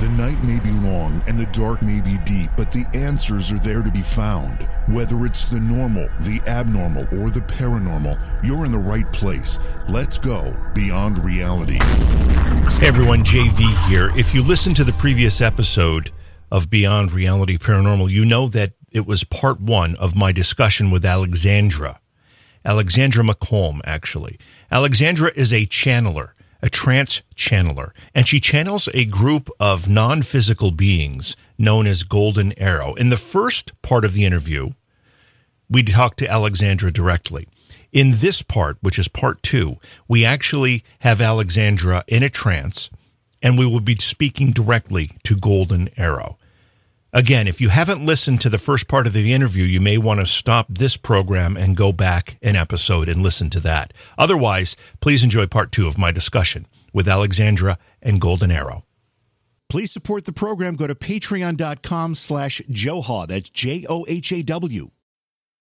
The night may be long and the dark may be deep, but the answers are there to be found. Whether it's the normal, the abnormal, or the paranormal, you're in the right place. Let's go beyond reality. Hey everyone, JV here. If you listened to the previous episode of Beyond Reality Paranormal, you know that it was part one of my discussion with Alexandra. Alexandra McColm, actually. Alexandra is a channeler a trance channeler, and she channels a group of non physical beings known as Golden Arrow. In the first part of the interview, we talked to Alexandra directly. In this part, which is part two, we actually have Alexandra in a trance, and we will be speaking directly to Golden Arrow. Again, if you haven't listened to the first part of the interview, you may want to stop this program and go back an episode and listen to that. Otherwise, please enjoy part two of my discussion with Alexandra and Golden Arrow. Please support the program. Go to patreon.com slash Johaw. That's J O H A W.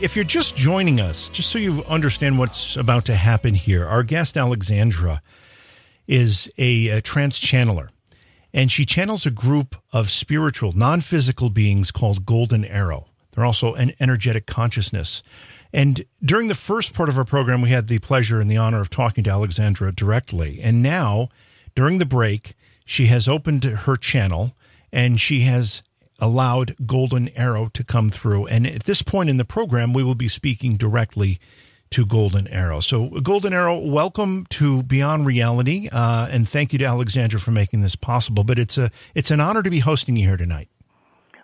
If you're just joining us, just so you understand what's about to happen here, our guest Alexandra is a, a trance channeler, and she channels a group of spiritual, non physical beings called Golden Arrow. They're also an energetic consciousness. And during the first part of our program, we had the pleasure and the honor of talking to Alexandra directly. And now, during the break, she has opened her channel and she has allowed Golden Arrow to come through. And at this point in the program, we will be speaking directly to Golden Arrow. So, Golden Arrow, welcome to Beyond Reality, uh, and thank you to Alexandra for making this possible. But it's a it's an honor to be hosting you here tonight.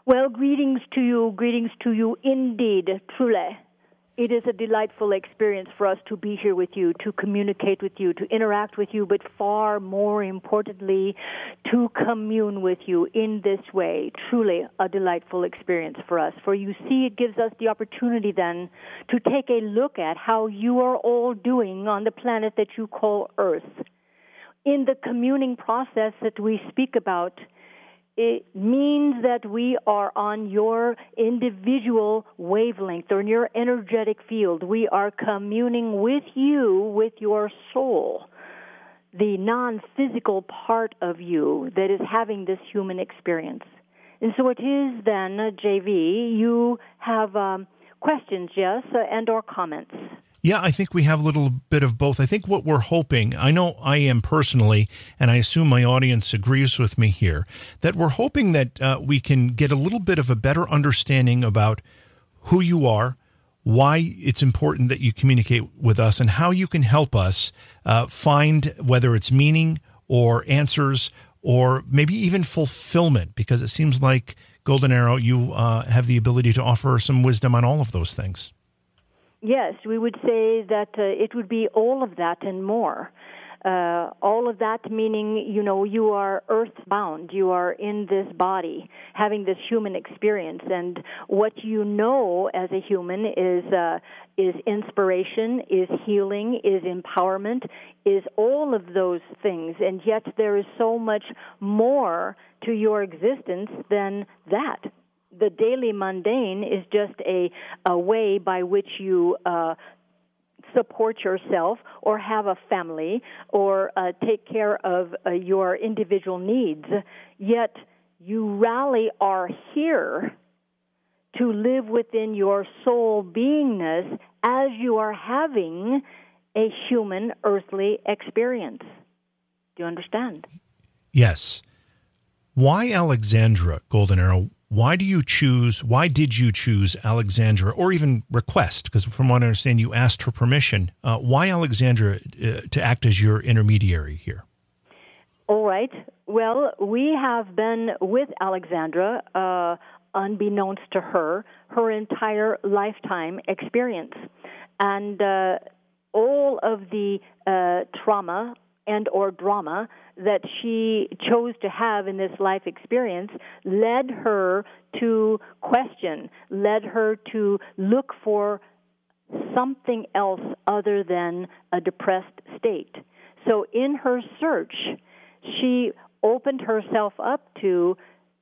Well, greetings to you, greetings to you, indeed, truly it is a delightful experience for us to be here with you, to communicate with you, to interact with you, but far more importantly, to commune with you in this way. Truly a delightful experience for us. For you see, it gives us the opportunity then to take a look at how you are all doing on the planet that you call Earth. In the communing process that we speak about, it means that we are on your individual wavelength or in your energetic field. We are communing with you, with your soul, the non physical part of you that is having this human experience. And so it is then, JV, you have um, questions, yes, and or comments. Yeah, I think we have a little bit of both. I think what we're hoping, I know I am personally, and I assume my audience agrees with me here, that we're hoping that uh, we can get a little bit of a better understanding about who you are, why it's important that you communicate with us, and how you can help us uh, find whether it's meaning or answers or maybe even fulfillment, because it seems like Golden Arrow, you uh, have the ability to offer some wisdom on all of those things. Yes, we would say that uh, it would be all of that and more. Uh, all of that meaning, you know, you are earthbound. You are in this body, having this human experience, and what you know as a human is uh, is inspiration, is healing, is empowerment, is all of those things. And yet, there is so much more to your existence than that the daily mundane is just a, a way by which you uh, support yourself or have a family or uh, take care of uh, your individual needs. Yet you rally are here to live within your soul beingness as you are having a human earthly experience. Do you understand? Yes. Why Alexandra Golden Arrow? Why do you choose? Why did you choose Alexandra, or even request? Because from what I understand, you asked her permission. Uh, why Alexandra uh, to act as your intermediary here? All right. Well, we have been with Alexandra, uh, unbeknownst to her, her entire lifetime experience, and uh, all of the uh, trauma and or drama that she chose to have in this life experience led her to question, led her to look for something else other than a depressed state. So in her search, she opened herself up to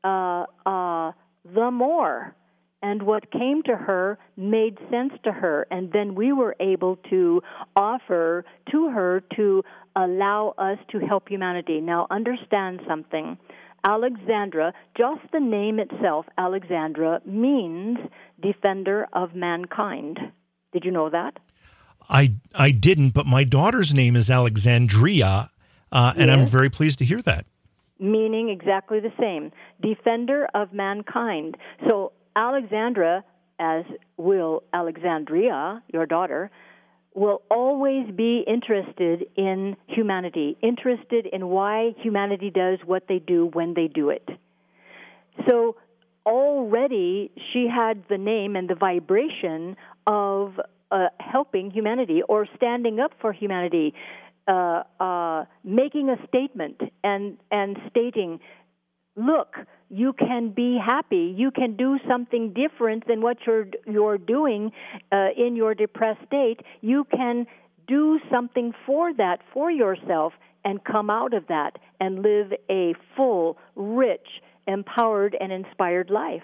uh, uh, the more and what came to her made sense to her. And then we were able to offer to her to allow us to help humanity. Now understand something. Alexandra just the name itself alexandra means defender of mankind. Did you know that? I i didn't but my daughter's name is alexandria uh, and yes. i'm very pleased to hear that. Meaning exactly the same. Defender of mankind. So Alexandra, as will Alexandria, your daughter, will always be interested in humanity, interested in why humanity does what they do when they do it. So already she had the name and the vibration of uh, helping humanity or standing up for humanity, uh, uh, making a statement and and stating look, you can be happy. You can do something different than what you're you're doing uh, in your depressed state. You can do something for that for yourself and come out of that and live a full, rich, empowered, and inspired life.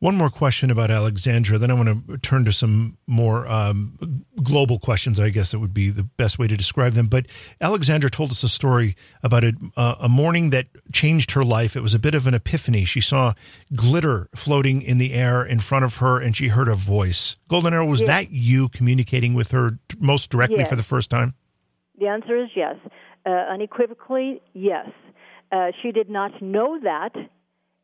One more question about Alexandra, then I want to turn to some more um, global questions. I guess that would be the best way to describe them. But Alexandra told us a story about a, uh, a morning that changed her life. It was a bit of an epiphany. She saw glitter floating in the air in front of her, and she heard a voice. Golden Arrow, was yes. that you communicating with her most directly yes. for the first time? The answer is yes. Uh, unequivocally, yes. Uh, she did not know that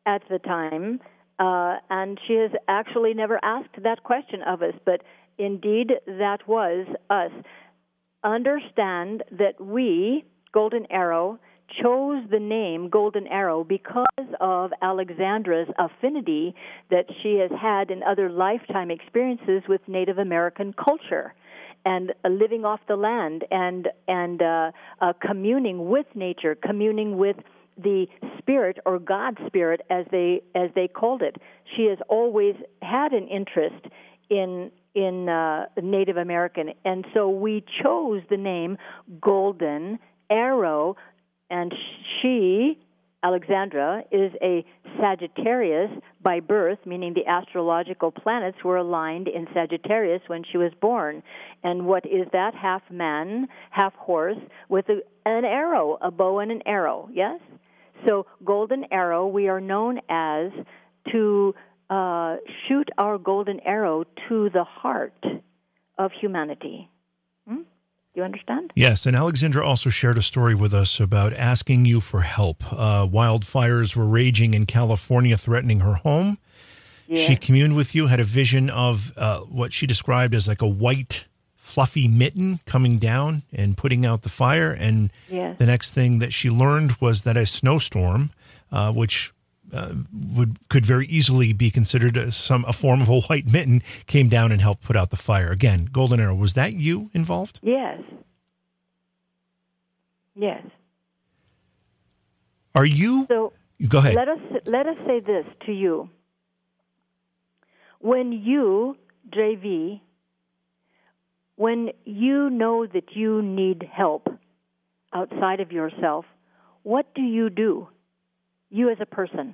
at the time uh, and she has actually never asked that question of us, but indeed that was us. Understand that we, Golden Arrow, chose the name Golden Arrow because of Alexandra's affinity that she has had in other lifetime experiences with Native American culture and living off the land and and uh, uh, communing with nature, communing with the spirit or God spirit as they as they called it. She has always had an interest in in uh, Native American, and so we chose the name Golden Arrow, and she Alexandra is a Sagittarius by birth, meaning the astrological planets were aligned in Sagittarius when she was born. And what is that? Half man, half horse, with a, an arrow, a bow and an arrow, yes? So, golden arrow, we are known as to uh, shoot our golden arrow to the heart of humanity. Hmm? You understand? Yes, and Alexandra also shared a story with us about asking you for help. Uh, wildfires were raging in California, threatening her home. Yes. She communed with you, had a vision of uh, what she described as like a white fluffy mitten coming down and putting out the fire. And yes. the next thing that she learned was that a snowstorm, uh, which uh, would could very easily be considered as some a form of a white mitten, came down and helped put out the fire. Again, Golden Arrow. Was that you involved? Yes. Yes. Are you? So go ahead. Let us let us say this to you. When you, JV, when you know that you need help outside of yourself, what do you do? You as a person.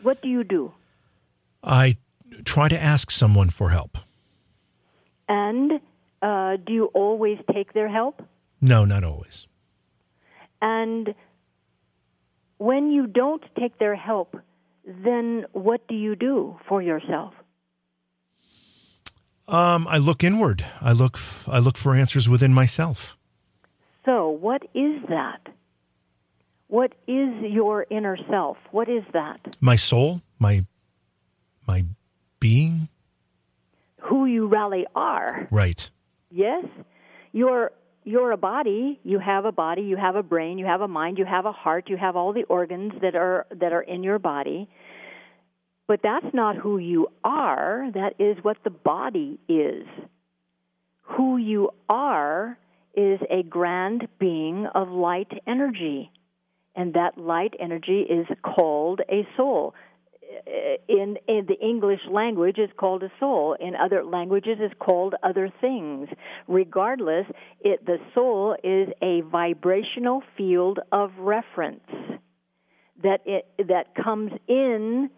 What do you do? I try to ask someone for help. And uh, do you always take their help? No, not always. And when you don't take their help, then what do you do for yourself? Um, I look inward. I look. I look for answers within myself. So, what is that? What is your inner self? What is that? My soul. My my being. Who you really are. Right. Yes. You're you're a body. You have a body. You have a brain. You have a mind. You have a heart. You have all the organs that are that are in your body. But that's not who you are, that is what the body is. Who you are is a grand being of light energy. And that light energy is called a soul. In, in the English language, it's called a soul. In other languages, it's called other things. Regardless, it, the soul is a vibrational field of reference that it, that comes in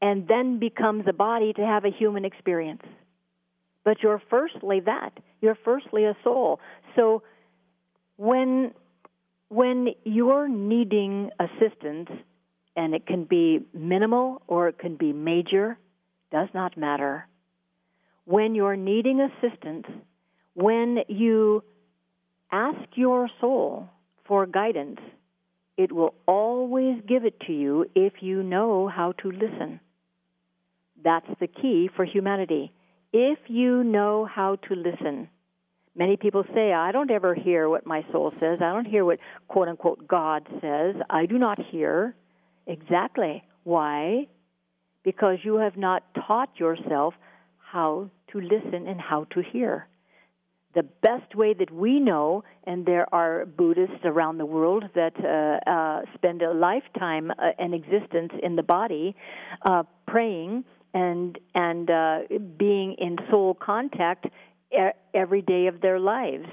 and then becomes a body to have a human experience. But you're firstly that. You're firstly a soul. So when when you're needing assistance, and it can be minimal or it can be major, does not matter. When you're needing assistance, when you ask your soul for guidance, it will always give it to you if you know how to listen. That's the key for humanity. If you know how to listen, many people say, I don't ever hear what my soul says. I don't hear what quote unquote God says. I do not hear. Exactly. Why? Because you have not taught yourself how to listen and how to hear the best way that we know, and there are Buddhists around the world that uh, uh, spend a lifetime uh, and existence in the body, uh, praying and and uh, being in soul contact every day of their lives.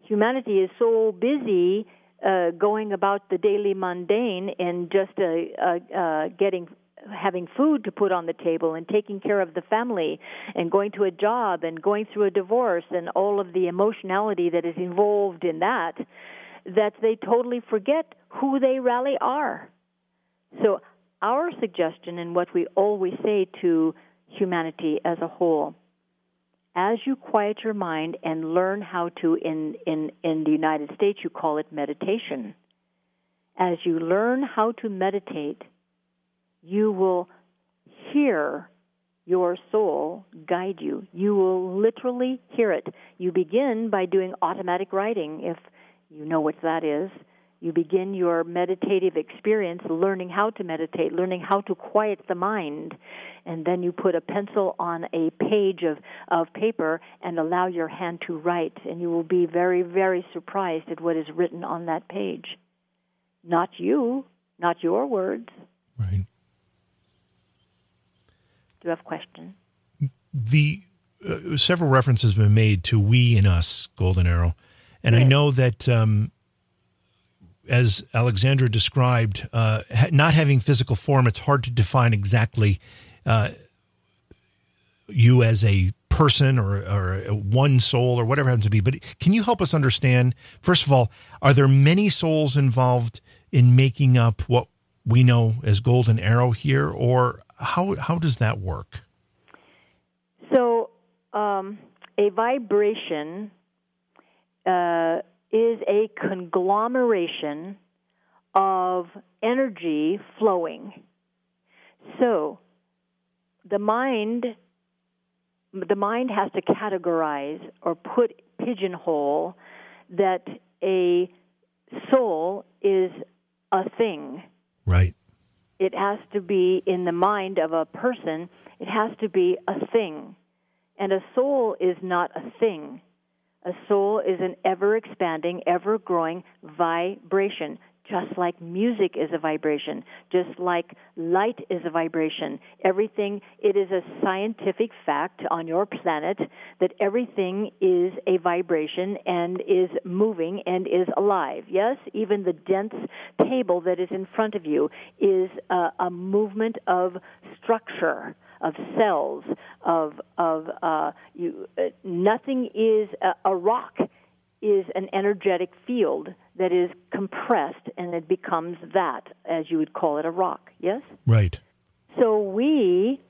Humanity is so busy uh, going about the daily mundane and just uh, uh, uh, getting having food to put on the table and taking care of the family and going to a job and going through a divorce and all of the emotionality that is involved in that that they totally forget who they really are. So our suggestion and what we always say to humanity as a whole as you quiet your mind and learn how to in in in the United States you call it meditation as you learn how to meditate you will hear your soul guide you. You will literally hear it. You begin by doing automatic writing, if you know what that is. You begin your meditative experience learning how to meditate, learning how to quiet the mind, and then you put a pencil on a page of, of paper and allow your hand to write, and you will be very, very surprised at what is written on that page. Not you, not your words. Right. Do you have questions? The uh, several references have been made to we and us, Golden Arrow, and yes. I know that um, as Alexandra described, uh, not having physical form, it's hard to define exactly uh, you as a person or, or one soul or whatever happens to be. But can you help us understand? First of all, are there many souls involved in making up what we know as Golden Arrow here, or how how does that work? So, um, a vibration uh, is a conglomeration of energy flowing. So, the mind the mind has to categorize or put pigeonhole that a soul is a thing. Right it has to be in the mind of a person, it has to be a thing. And a soul is not a thing. A soul is an ever expanding, ever growing vibration just like music is a vibration, just like light is a vibration. Everything, it is a scientific fact on your planet that everything is a vibration and is moving and is alive. Yes, even the dense table that is in front of you is a, a movement of structure of cells of of uh, you. Uh, nothing is a, a rock is an energetic field that is compressed and it becomes that, as you would call it, a rock. Yes? Right. So we,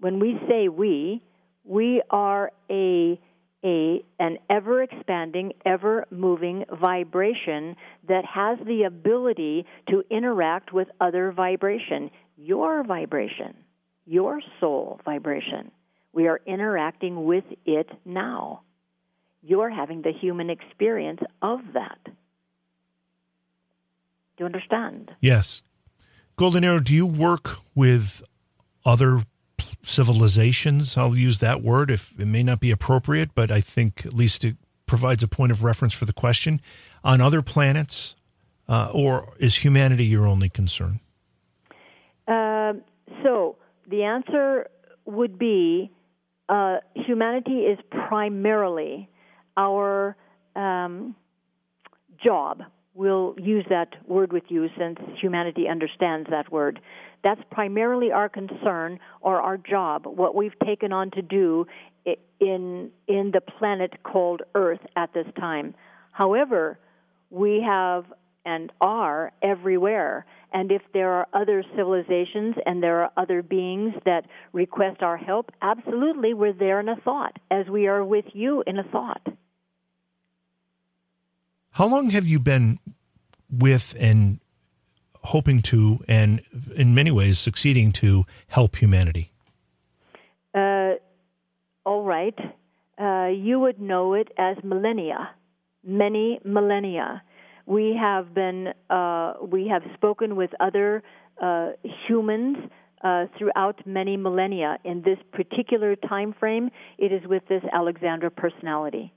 when we say we, we are a a an ever expanding, ever moving vibration that has the ability to interact with other vibration. Your vibration, your soul vibration. We are interacting with it now you're having the human experience of that. Do you understand? Yes. Golden Arrow, do you work with other civilizations? I'll use that word if it may not be appropriate, but I think at least it provides a point of reference for the question. On other planets, uh, or is humanity your only concern? Uh, so the answer would be uh, humanity is primarily our um, job. We'll use that word with you since humanity understands that word. That's primarily our concern or our job, what we've taken on to do in in the planet called Earth at this time. However, we have and are everywhere. And if there are other civilizations and there are other beings that request our help, absolutely we're there in a thought, as we are with you in a thought. How long have you been with and hoping to, and in many ways succeeding to help humanity? Uh, all right. Uh, you would know it as millennia, many millennia. We have been, uh, we have spoken with other uh, humans uh, throughout many millennia. In this particular time frame, it is with this Alexandra personality.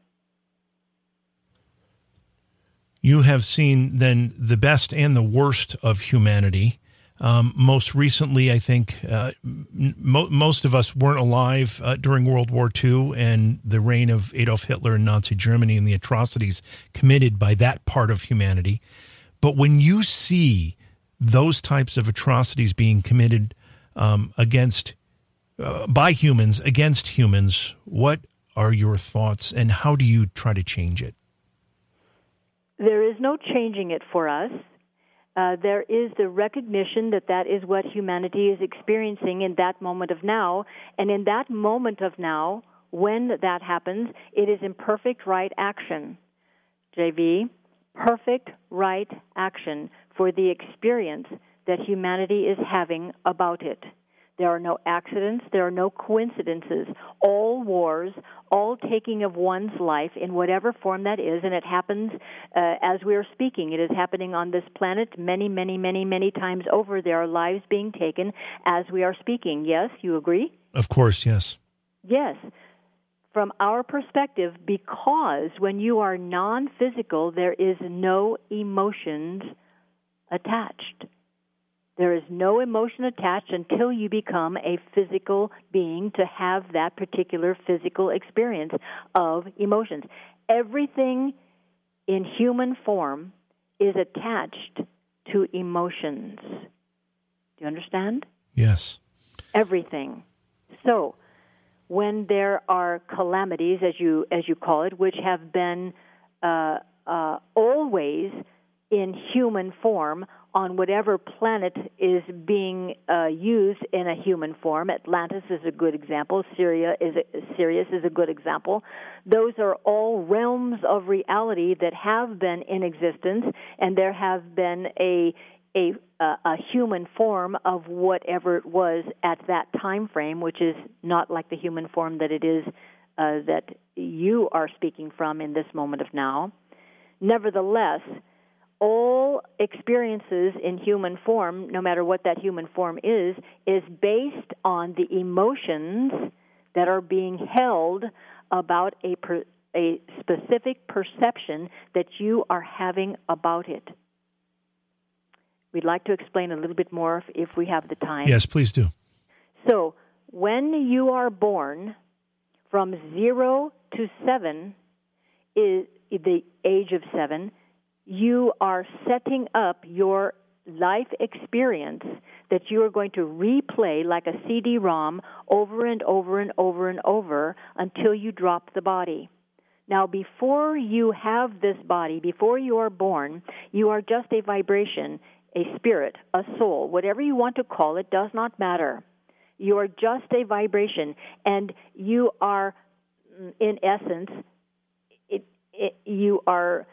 You have seen then the best and the worst of humanity. Um, most recently, I think uh, mo- most of us weren't alive uh, during World War II and the reign of Adolf Hitler and Nazi Germany and the atrocities committed by that part of humanity. But when you see those types of atrocities being committed um, against uh, by humans against humans, what are your thoughts, and how do you try to change it? There is no changing it for us. Uh, there is the recognition that that is what humanity is experiencing in that moment of now. And in that moment of now, when that happens, it is in perfect right action. JV, perfect right action for the experience that humanity is having about it. There are no accidents. There are no coincidences. All wars, all taking of one's life in whatever form that is, and it happens uh, as we are speaking. It is happening on this planet many, many, many, many times over. There are lives being taken as we are speaking. Yes, you agree? Of course, yes. Yes. From our perspective, because when you are non physical, there is no emotions attached. There is no emotion attached until you become a physical being to have that particular physical experience of emotions. Everything in human form is attached to emotions. Do you understand? Yes. Everything. So, when there are calamities, as you as you call it, which have been uh, uh, always in human form on whatever planet is being uh, used in a human form. Atlantis is a good example. Syria is a, Sirius is a good example. Those are all realms of reality that have been in existence, and there have been a a, a human form of whatever it was at that time frame, which is not like the human form that it is uh, that you are speaking from in this moment of now. Nevertheless, all experiences in human form, no matter what that human form is, is based on the emotions that are being held about a, per, a specific perception that you are having about it. We'd like to explain a little bit more if, if we have the time. Yes, please do. So, when you are born, from zero to seven is the age of seven you are setting up your life experience that you are going to replay like a CD ROM over and over and over and over until you drop the body. Now, before you have this body, before you are born, you are just a vibration, a spirit, a soul, whatever you want to call it, does not matter. You are just a vibration, and you are, in essence, it, it, you are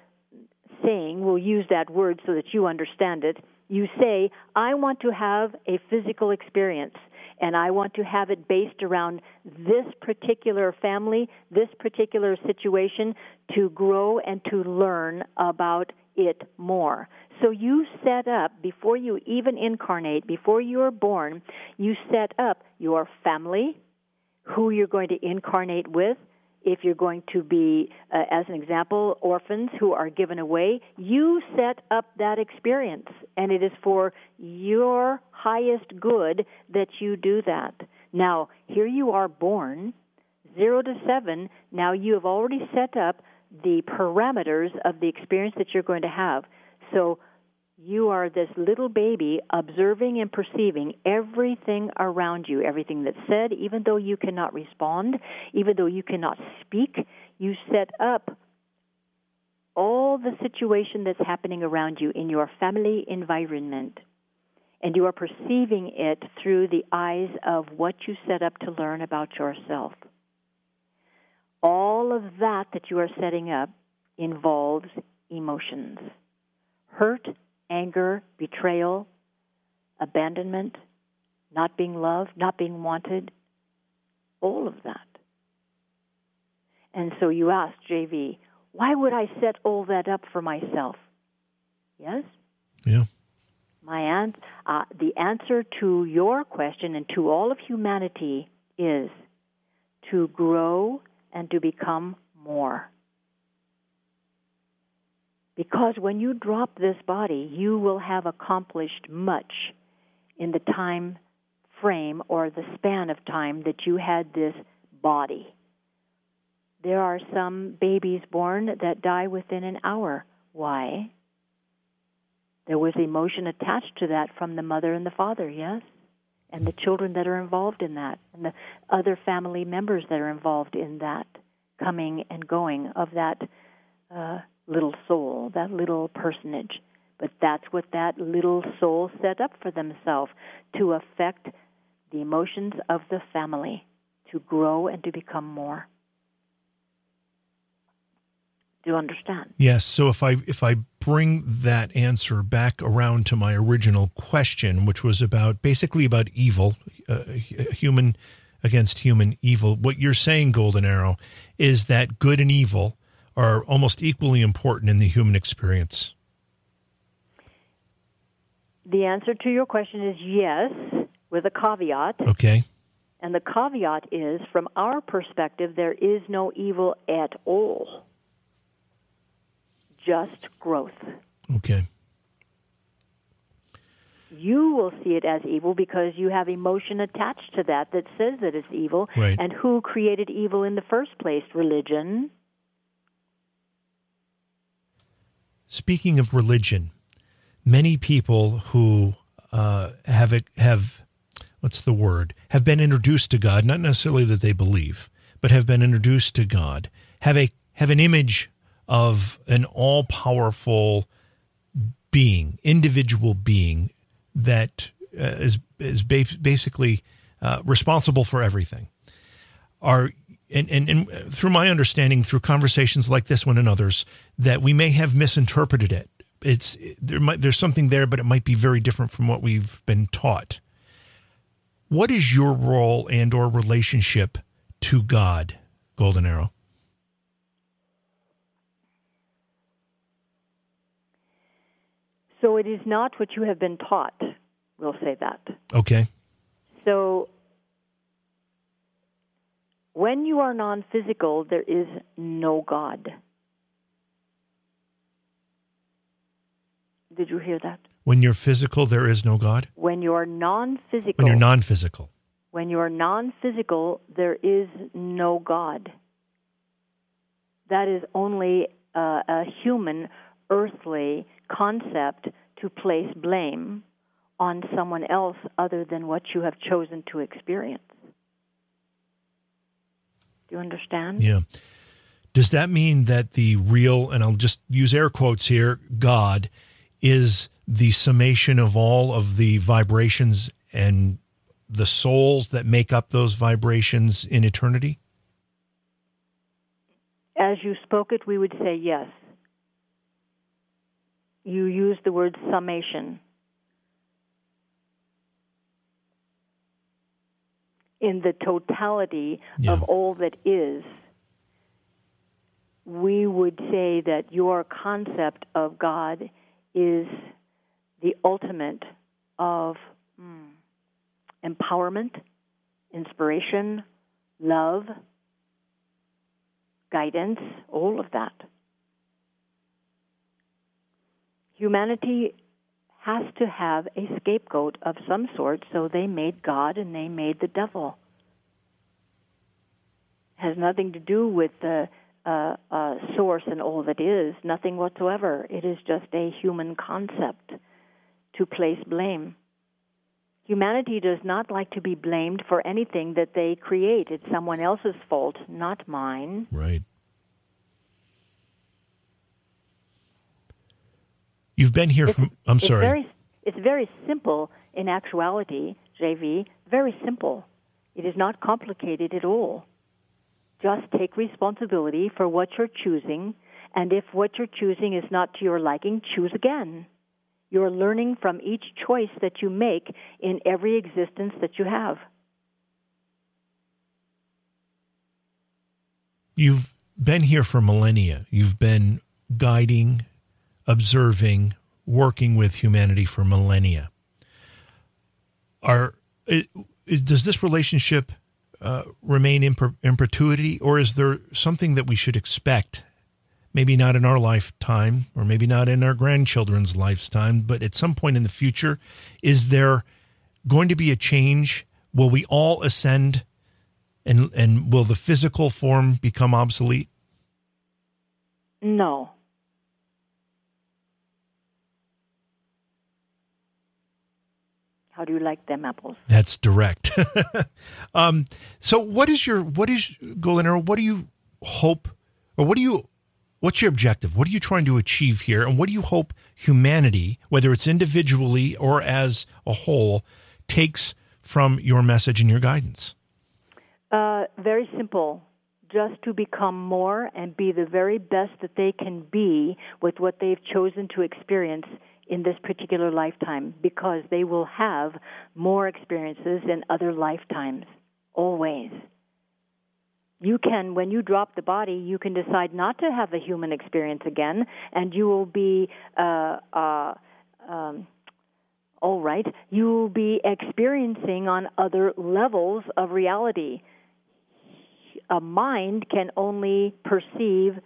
saying, we'll use that word so that you understand it. You say, I want to have a physical experience and I want to have it based around this particular family, this particular situation to grow and to learn about it more. So you set up, before you even incarnate, before you are born, you set up your family, who you're going to incarnate with, if you're going to be, uh, as an example, orphans who are given away, you set up that experience, and it is for your highest good that you do that. Now, here you are born, zero to seven. Now you have already set up the parameters of the experience that you're going to have. So you are this little baby observing and perceiving everything around you, everything that's said, even though you cannot respond, even though you cannot speak, you set up all the situation that's happening around you in your family environment and you are perceiving it through the eyes of what you set up to learn about yourself. All of that that you are setting up involves emotions hurt, anger, betrayal, abandonment, not being loved, not being wanted, all of that. And so you ask, JV, why would I set all that up for myself? Yes? Yeah. My an- uh, the answer to your question and to all of humanity is to grow and to become more. Because when you drop this body, you will have accomplished much in the time frame or the span of time that you had this body. There are some babies born that die within an hour. Why? There was emotion attached to that from the mother and the father, yes? And the children that are involved in that, and the other family members that are involved in that coming and going of that uh, little soul, that little personage. But that's what that little soul set up for themselves to affect the emotions of the family, to grow and to become more. Do you understand? Yes. So if I if I bring that answer back around to my original question, which was about basically about evil, uh, human against human evil, what you're saying, Golden Arrow, is that good and evil are almost equally important in the human experience. The answer to your question is yes, with a caveat. Okay. And the caveat is from our perspective, there is no evil at all just growth. Okay. You will see it as evil because you have emotion attached to that that says that it's evil. Right. And who created evil in the first place? Religion. Speaking of religion, many people who uh, have have what's the word have been introduced to God, not necessarily that they believe, but have been introduced to God, have a have an image of an all powerful being, individual being that uh, is is basically uh, responsible for everything. Are and, and, and through my understanding, through conversations like this one and others, that we may have misinterpreted it. It's there might there's something there, but it might be very different from what we've been taught. What is your role and or relationship to God, Golden Arrow? So it is not what you have been taught. We'll say that. Okay. So when you are non physical, there is no God. Did you hear that? When you're physical, there is no God? When you are non physical. When you're non physical. When you are non physical, there is no God. That is only uh, a human, earthly concept to place blame on someone else other than what you have chosen to experience. You understand? Yeah. Does that mean that the real, and I'll just use air quotes here, God is the summation of all of the vibrations and the souls that make up those vibrations in eternity? As you spoke it, we would say yes you use the word summation. In the totality yeah. of all that is, we would say that your concept of God is the ultimate of mm, empowerment, inspiration, love, guidance, all of that. Humanity has to have a scapegoat of some sort, so they made God and they made the devil. It Has nothing to do with the uh, uh, source and all that is, nothing whatsoever. It is just a human concept to place blame. Humanity does not like to be blamed for anything that they create. It's someone else's fault, not mine. Right. You've been here It's- from. I'm it's sorry. Very, it's very simple in actuality, JV. Very simple. It is not complicated at all. Just take responsibility for what you're choosing, and if what you're choosing is not to your liking, choose again. You're learning from each choice that you make in every existence that you have. You've been here for millennia. You've been guiding, observing, working with humanity for millennia. Are does this relationship uh, remain in perpetuity, or is there something that we should expect? Maybe not in our lifetime, or maybe not in our grandchildren's lifetime, but at some point in the future, is there going to be a change? Will we all ascend and and will the physical form become obsolete? No. How do you like them apples? That's direct. um, so, what is your what is Golden Arrow? What do you hope, or what do you what's your objective? What are you trying to achieve here, and what do you hope humanity, whether it's individually or as a whole, takes from your message and your guidance? Uh, very simple. Just to become more and be the very best that they can be with what they've chosen to experience in this particular lifetime because they will have more experiences in other lifetimes, always. You can, when you drop the body, you can decide not to have a human experience again, and you will be, uh, uh, um, all right, you will be experiencing on other levels of reality a mind can only perceive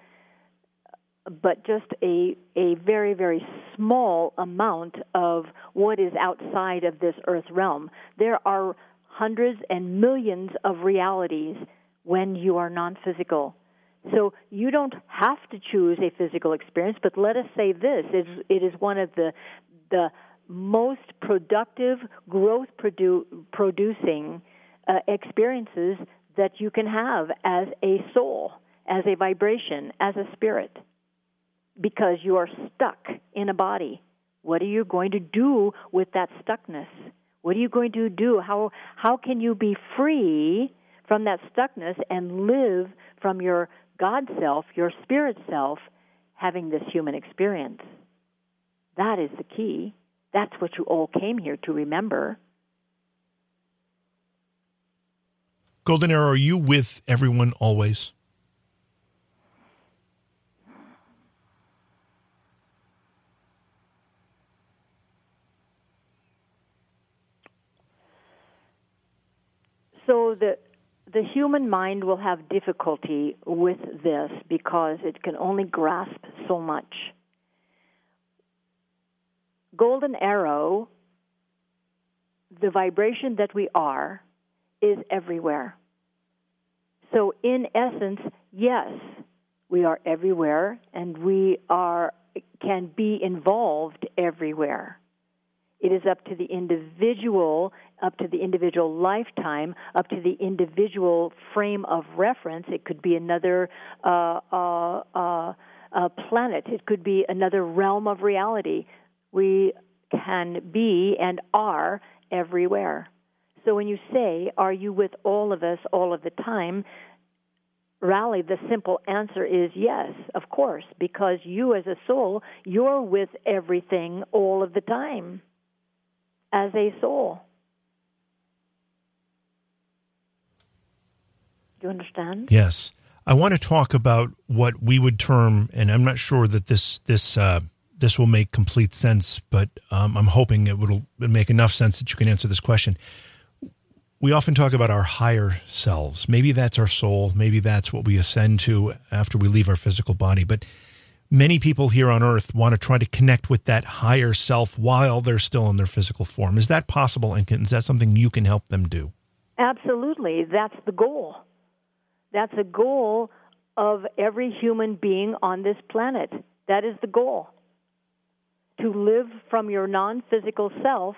but just a a very very small amount of what is outside of this earth realm. There are hundreds and millions of realities when you are non-physical. So you don't have to choose a physical experience but let us say this it, it is one of the the most productive growth produ- producing uh, experiences that you can have as a soul, as a vibration, as a spirit, because you are stuck in a body. What are you going to do with that stuckness? What are you going to do? How how can you be free from that stuckness and live from your God self, your spirit self, having this human experience? That is the key. That's what you all came here to remember. Golden Arrow, are you with everyone always? So the the human mind will have difficulty with this because it can only grasp so much. Golden arrow, the vibration that we are, is everywhere. So in essence, yes, we are everywhere and we are can be involved everywhere. It is up to the individual, up to the individual lifetime, up to the individual frame of reference. It could be another uh, uh, uh, uh, planet. It could be another realm of reality. We can be and are everywhere. So when you say, Are you with all of us all of the time? Rally, the simple answer is yes, of course, because you as a soul, you're with everything all of the time as a soul. Do you understand? Yes. I want to talk about what we would term, and I'm not sure that this this uh, this will make complete sense, but um, I'm hoping it will make enough sense that you can answer this question. we often talk about our higher selves. Maybe that's our soul. Maybe that's what we ascend to after we leave our physical body. But many people here on earth want to try to connect with that higher self while they're still in their physical form. Is that possible? And is that something you can help them do? Absolutely. That's the goal. That's a goal of every human being on this planet. That is the goal. To live from your non physical self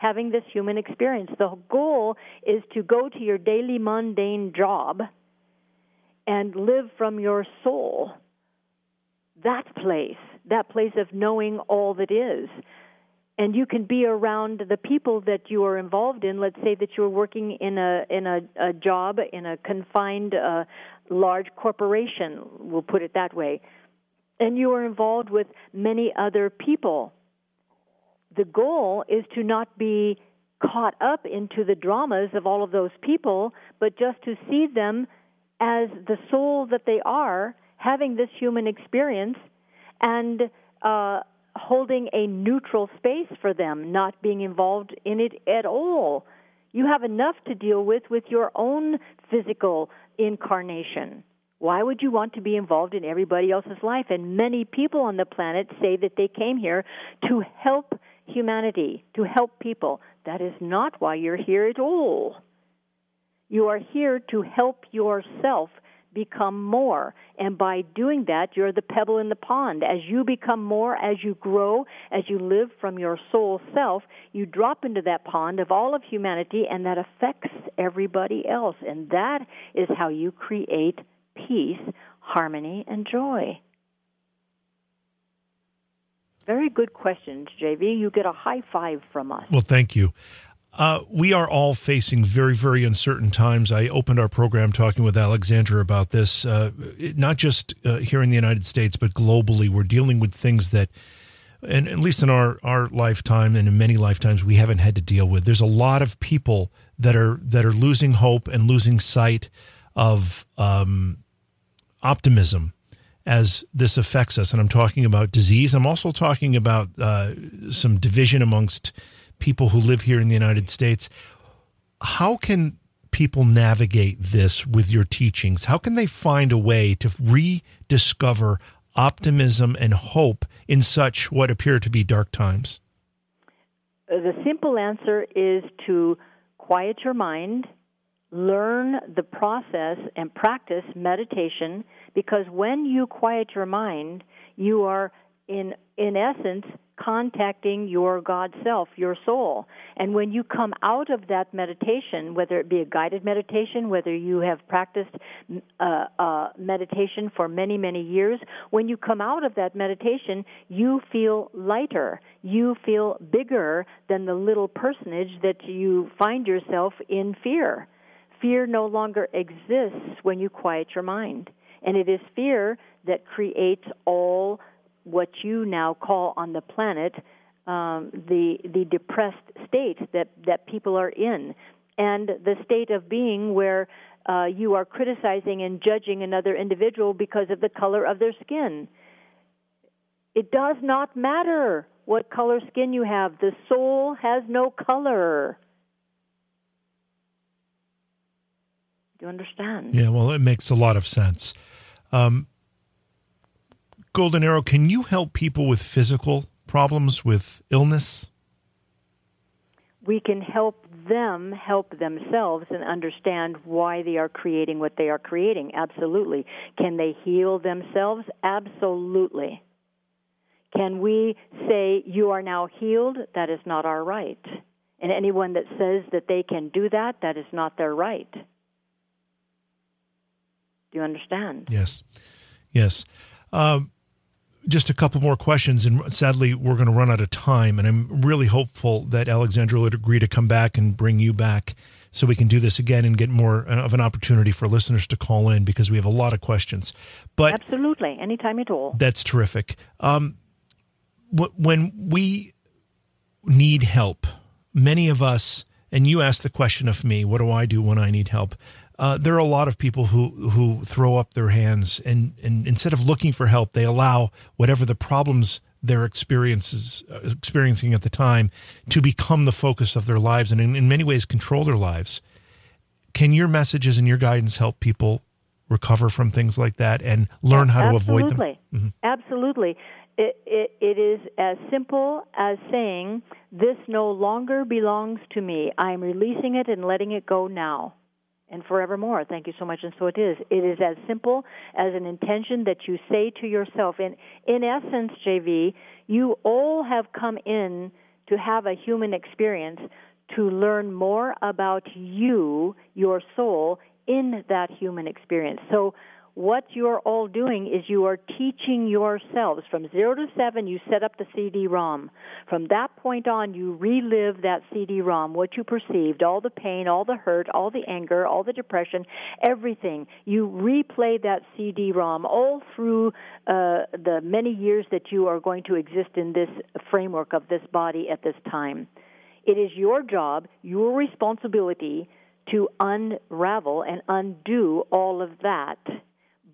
having this human experience. The goal is to go to your daily mundane job and live from your soul. That place, that place of knowing all that is. And you can be around the people that you are involved in. Let's say that you're working in a in a, a job in a confined uh, large corporation. We'll put it that way, and you are involved with many other people the goal is to not be caught up into the dramas of all of those people, but just to see them as the soul that they are, having this human experience, and uh, holding a neutral space for them, not being involved in it at all. You have enough to deal with with your own physical incarnation. Why would you want to be involved in everybody else's life? And many people on the planet say that they came here to help humanity, to help people. That is not why you're here at all. You are here to help yourself become more. And by doing that, you're the pebble in the pond. As you become more, as you grow, as you live from your soul self, you drop into that pond of all of humanity, and that affects everybody else. And that is how you create peace, harmony, and joy. Very good questions, JV. You get a high five from us. Well, thank you. Uh, we are all facing very, very uncertain times. I opened our program talking with Alexandra about this, uh, not just uh, here in the United States, but globally. We're dealing with things that, and at least in our, our lifetime and in many lifetimes, we haven't had to deal with. There's a lot of people that are that are losing hope and losing sight of um, optimism as this affects us. And I'm talking about disease. I'm also talking about uh, some division amongst people who live here in the United States. How can people navigate this with your teachings? How can they find a way to rediscover optimism and hope in such what appear to be dark times? Uh, the simple answer is to quiet your mind, learn the process, and practice meditation because when you quiet your mind, you are in in essence contacting your God self, your soul. And when you come out of that meditation, whether it be a guided meditation, whether you have practiced uh, uh, meditation for many, many years, when you come out of that meditation, you feel lighter. You feel bigger than the little personage that you find yourself in fear. Fear no longer exists when you quiet your mind. And it is fear that creates all what you now call on the planet um, the the depressed state that that people are in, and the state of being where uh, you are criticizing and judging another individual because of the color of their skin. It does not matter what color skin you have. The soul has no color. Do you understand? Yeah, well, it makes a lot of sense. Um, Golden Arrow, can you help people with physical problems with illness? We can help them help themselves and understand why they are creating what they are creating. Absolutely. Can they heal themselves? Absolutely. Can we say, You are now healed? That is not our right. And anyone that says that they can do that, that is not their right. Do you understand? Yes. Yes. Um, just a couple more questions, and sadly, we're going to run out of time. And I'm really hopeful that Alexandra would agree to come back and bring you back so we can do this again and get more of an opportunity for listeners to call in because we have a lot of questions. But absolutely, anytime at all. That's terrific. Um, when we need help, many of us, and you asked the question of me, what do I do when I need help? Uh, there are a lot of people who who throw up their hands and and instead of looking for help, they allow whatever the problems they're experiences uh, experiencing at the time to become the focus of their lives and in, in many ways control their lives. can your messages and your guidance help people recover from things like that and learn how to avoid them? Absolutely. Absolutely. It, it, it is as simple as saying, This no longer belongs to me. I'm releasing it and letting it go now and forevermore. Thank you so much. And so it is. It is as simple as an intention that you say to yourself. In, in essence, JV, you all have come in to have a human experience to learn more about you, your soul, in that human experience. So what you're all doing is you are teaching yourselves. From zero to seven, you set up the CD ROM. From that point on, you relive that CD ROM, what you perceived, all the pain, all the hurt, all the anger, all the depression, everything. You replay that CD ROM all through uh, the many years that you are going to exist in this framework of this body at this time. It is your job, your responsibility to unravel and undo all of that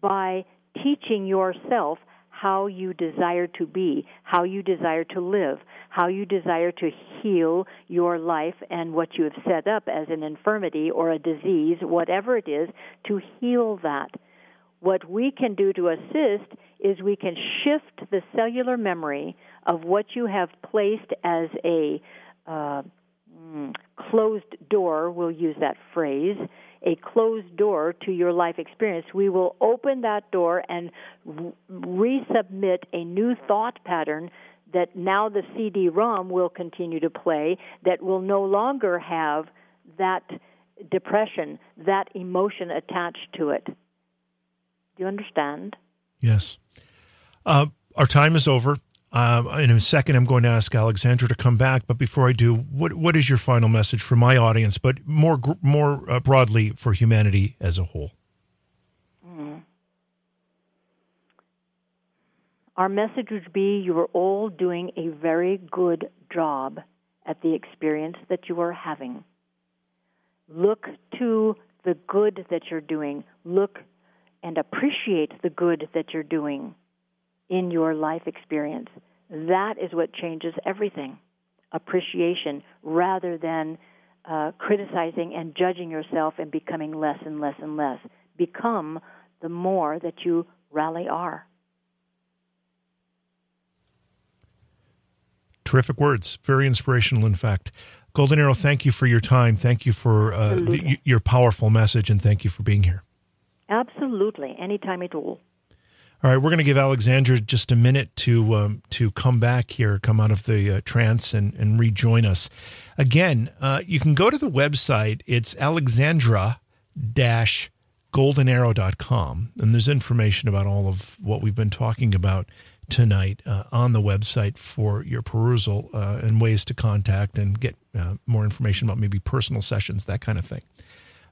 by teaching yourself how you desire to be, how you desire to live, how you desire to heal your life and what you have set up as an infirmity or a disease, whatever it is, to heal that. What we can do to assist is we can shift the cellular memory of what you have placed as a uh, mm, closed door, we'll use that phrase, a closed door to your life experience. We will open that door and resubmit a new thought pattern that now the CD ROM will continue to play that will no longer have that depression, that emotion attached to it. Do you understand? Yes. Uh, our time is over. Um, in a second, I'm going to ask Alexandra to come back. But before I do, what what is your final message for my audience, but more more uh, broadly for humanity as a whole? Mm. Our message would be: you are all doing a very good job at the experience that you are having. Look to the good that you're doing. Look and appreciate the good that you're doing in your life experience. That is what changes everything appreciation rather than uh, criticizing and judging yourself and becoming less and less and less. Become the more that you rally are. Terrific words. Very inspirational, in fact. Golden Arrow, thank you for your time. Thank you for uh, the, your powerful message, and thank you for being here. Absolutely. Anytime at all. All right, we're going to give Alexandra just a minute to um, to come back here, come out of the uh, trance, and, and rejoin us. Again, uh, you can go to the website. It's alexandra goldenarrow.com, and there's information about all of what we've been talking about tonight uh, on the website for your perusal uh, and ways to contact and get uh, more information about maybe personal sessions, that kind of thing.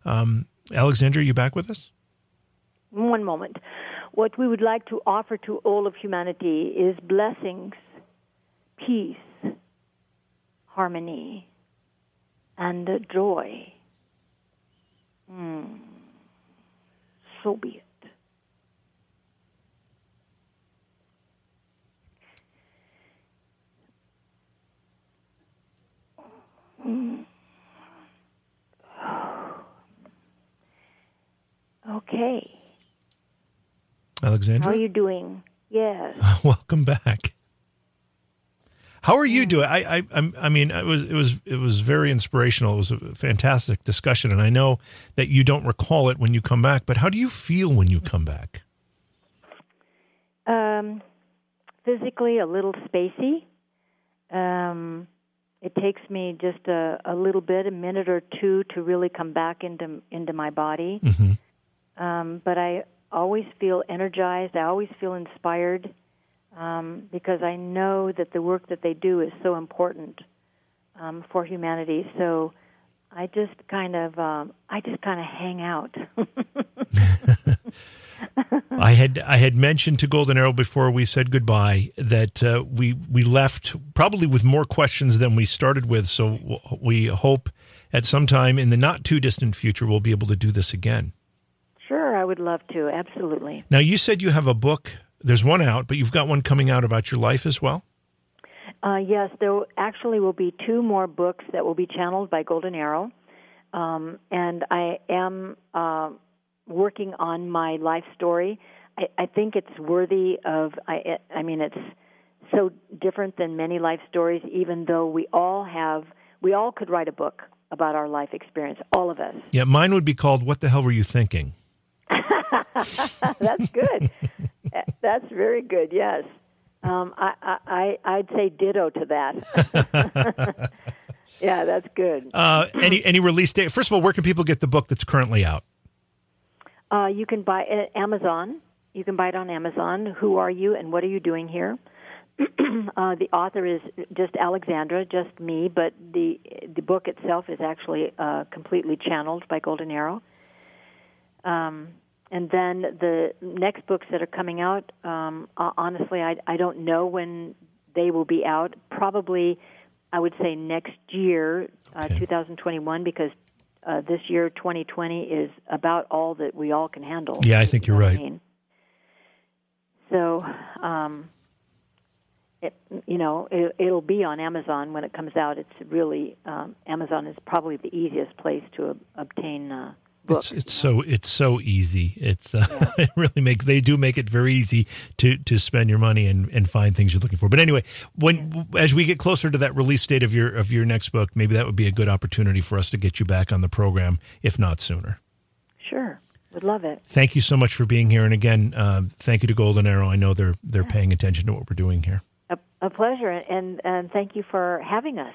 Um, Alexandra, are you back with us? One moment. What we would like to offer to all of humanity is blessings, peace, harmony, and joy. Mm. So be it. Mm. Okay. Alexandra? How are you doing? Yes. Welcome back. How are you doing? I, I, I mean, it was, it was, it was very inspirational. It was a fantastic discussion, and I know that you don't recall it when you come back. But how do you feel when you come back? Um, physically, a little spacey. Um, it takes me just a, a little bit, a minute or two, to really come back into into my body. Mm-hmm. Um, but I always feel energized. I always feel inspired um, because I know that the work that they do is so important um, for humanity. So I just kind of um, I just kind of hang out. I had I had mentioned to Golden Arrow before we said goodbye that uh, we we left probably with more questions than we started with. So we hope at some time in the not too distant future we'll be able to do this again. I would love to. Absolutely. Now, you said you have a book. There's one out, but you've got one coming out about your life as well? Uh, yes, there actually will be two more books that will be channeled by Golden Arrow. um, and I am uh, working on my life story. I, I think it's worthy of. I, I mean, it's so different than many life stories. Even though we all have, we all could write a book about our life experience. All of us. Yeah, mine would be called "What the Hell Were You Thinking." That's good. That's very good. Yes, um, I, I I'd say ditto to that. yeah, that's good. Uh, any any release date? First of all, where can people get the book that's currently out? Uh, you can buy it at Amazon. You can buy it on Amazon. Who are you and what are you doing here? uh, the author is just Alexandra, just me, but the the book itself is actually uh, completely channeled by Golden Arrow. Um, and then the next books that are coming out, um, honestly, I, I don't know when they will be out. Probably, I would say next year, uh, 2021, because uh, this year, 2020, is about all that we all can handle. Yeah, I think you're right. So, um, it, you know, it, it'll be on Amazon when it comes out. It's really um, Amazon is probably the easiest place to ob- obtain uh, it's, it's so it's so easy. It's uh, yeah. it really makes they do make it very easy to to spend your money and, and find things you're looking for. But anyway, when yeah. as we get closer to that release date of your of your next book, maybe that would be a good opportunity for us to get you back on the program, if not sooner. Sure, would love it. Thank you so much for being here, and again, uh, thank you to Golden Arrow. I know they're they're yeah. paying attention to what we're doing here. A, a pleasure, and and thank you for having us.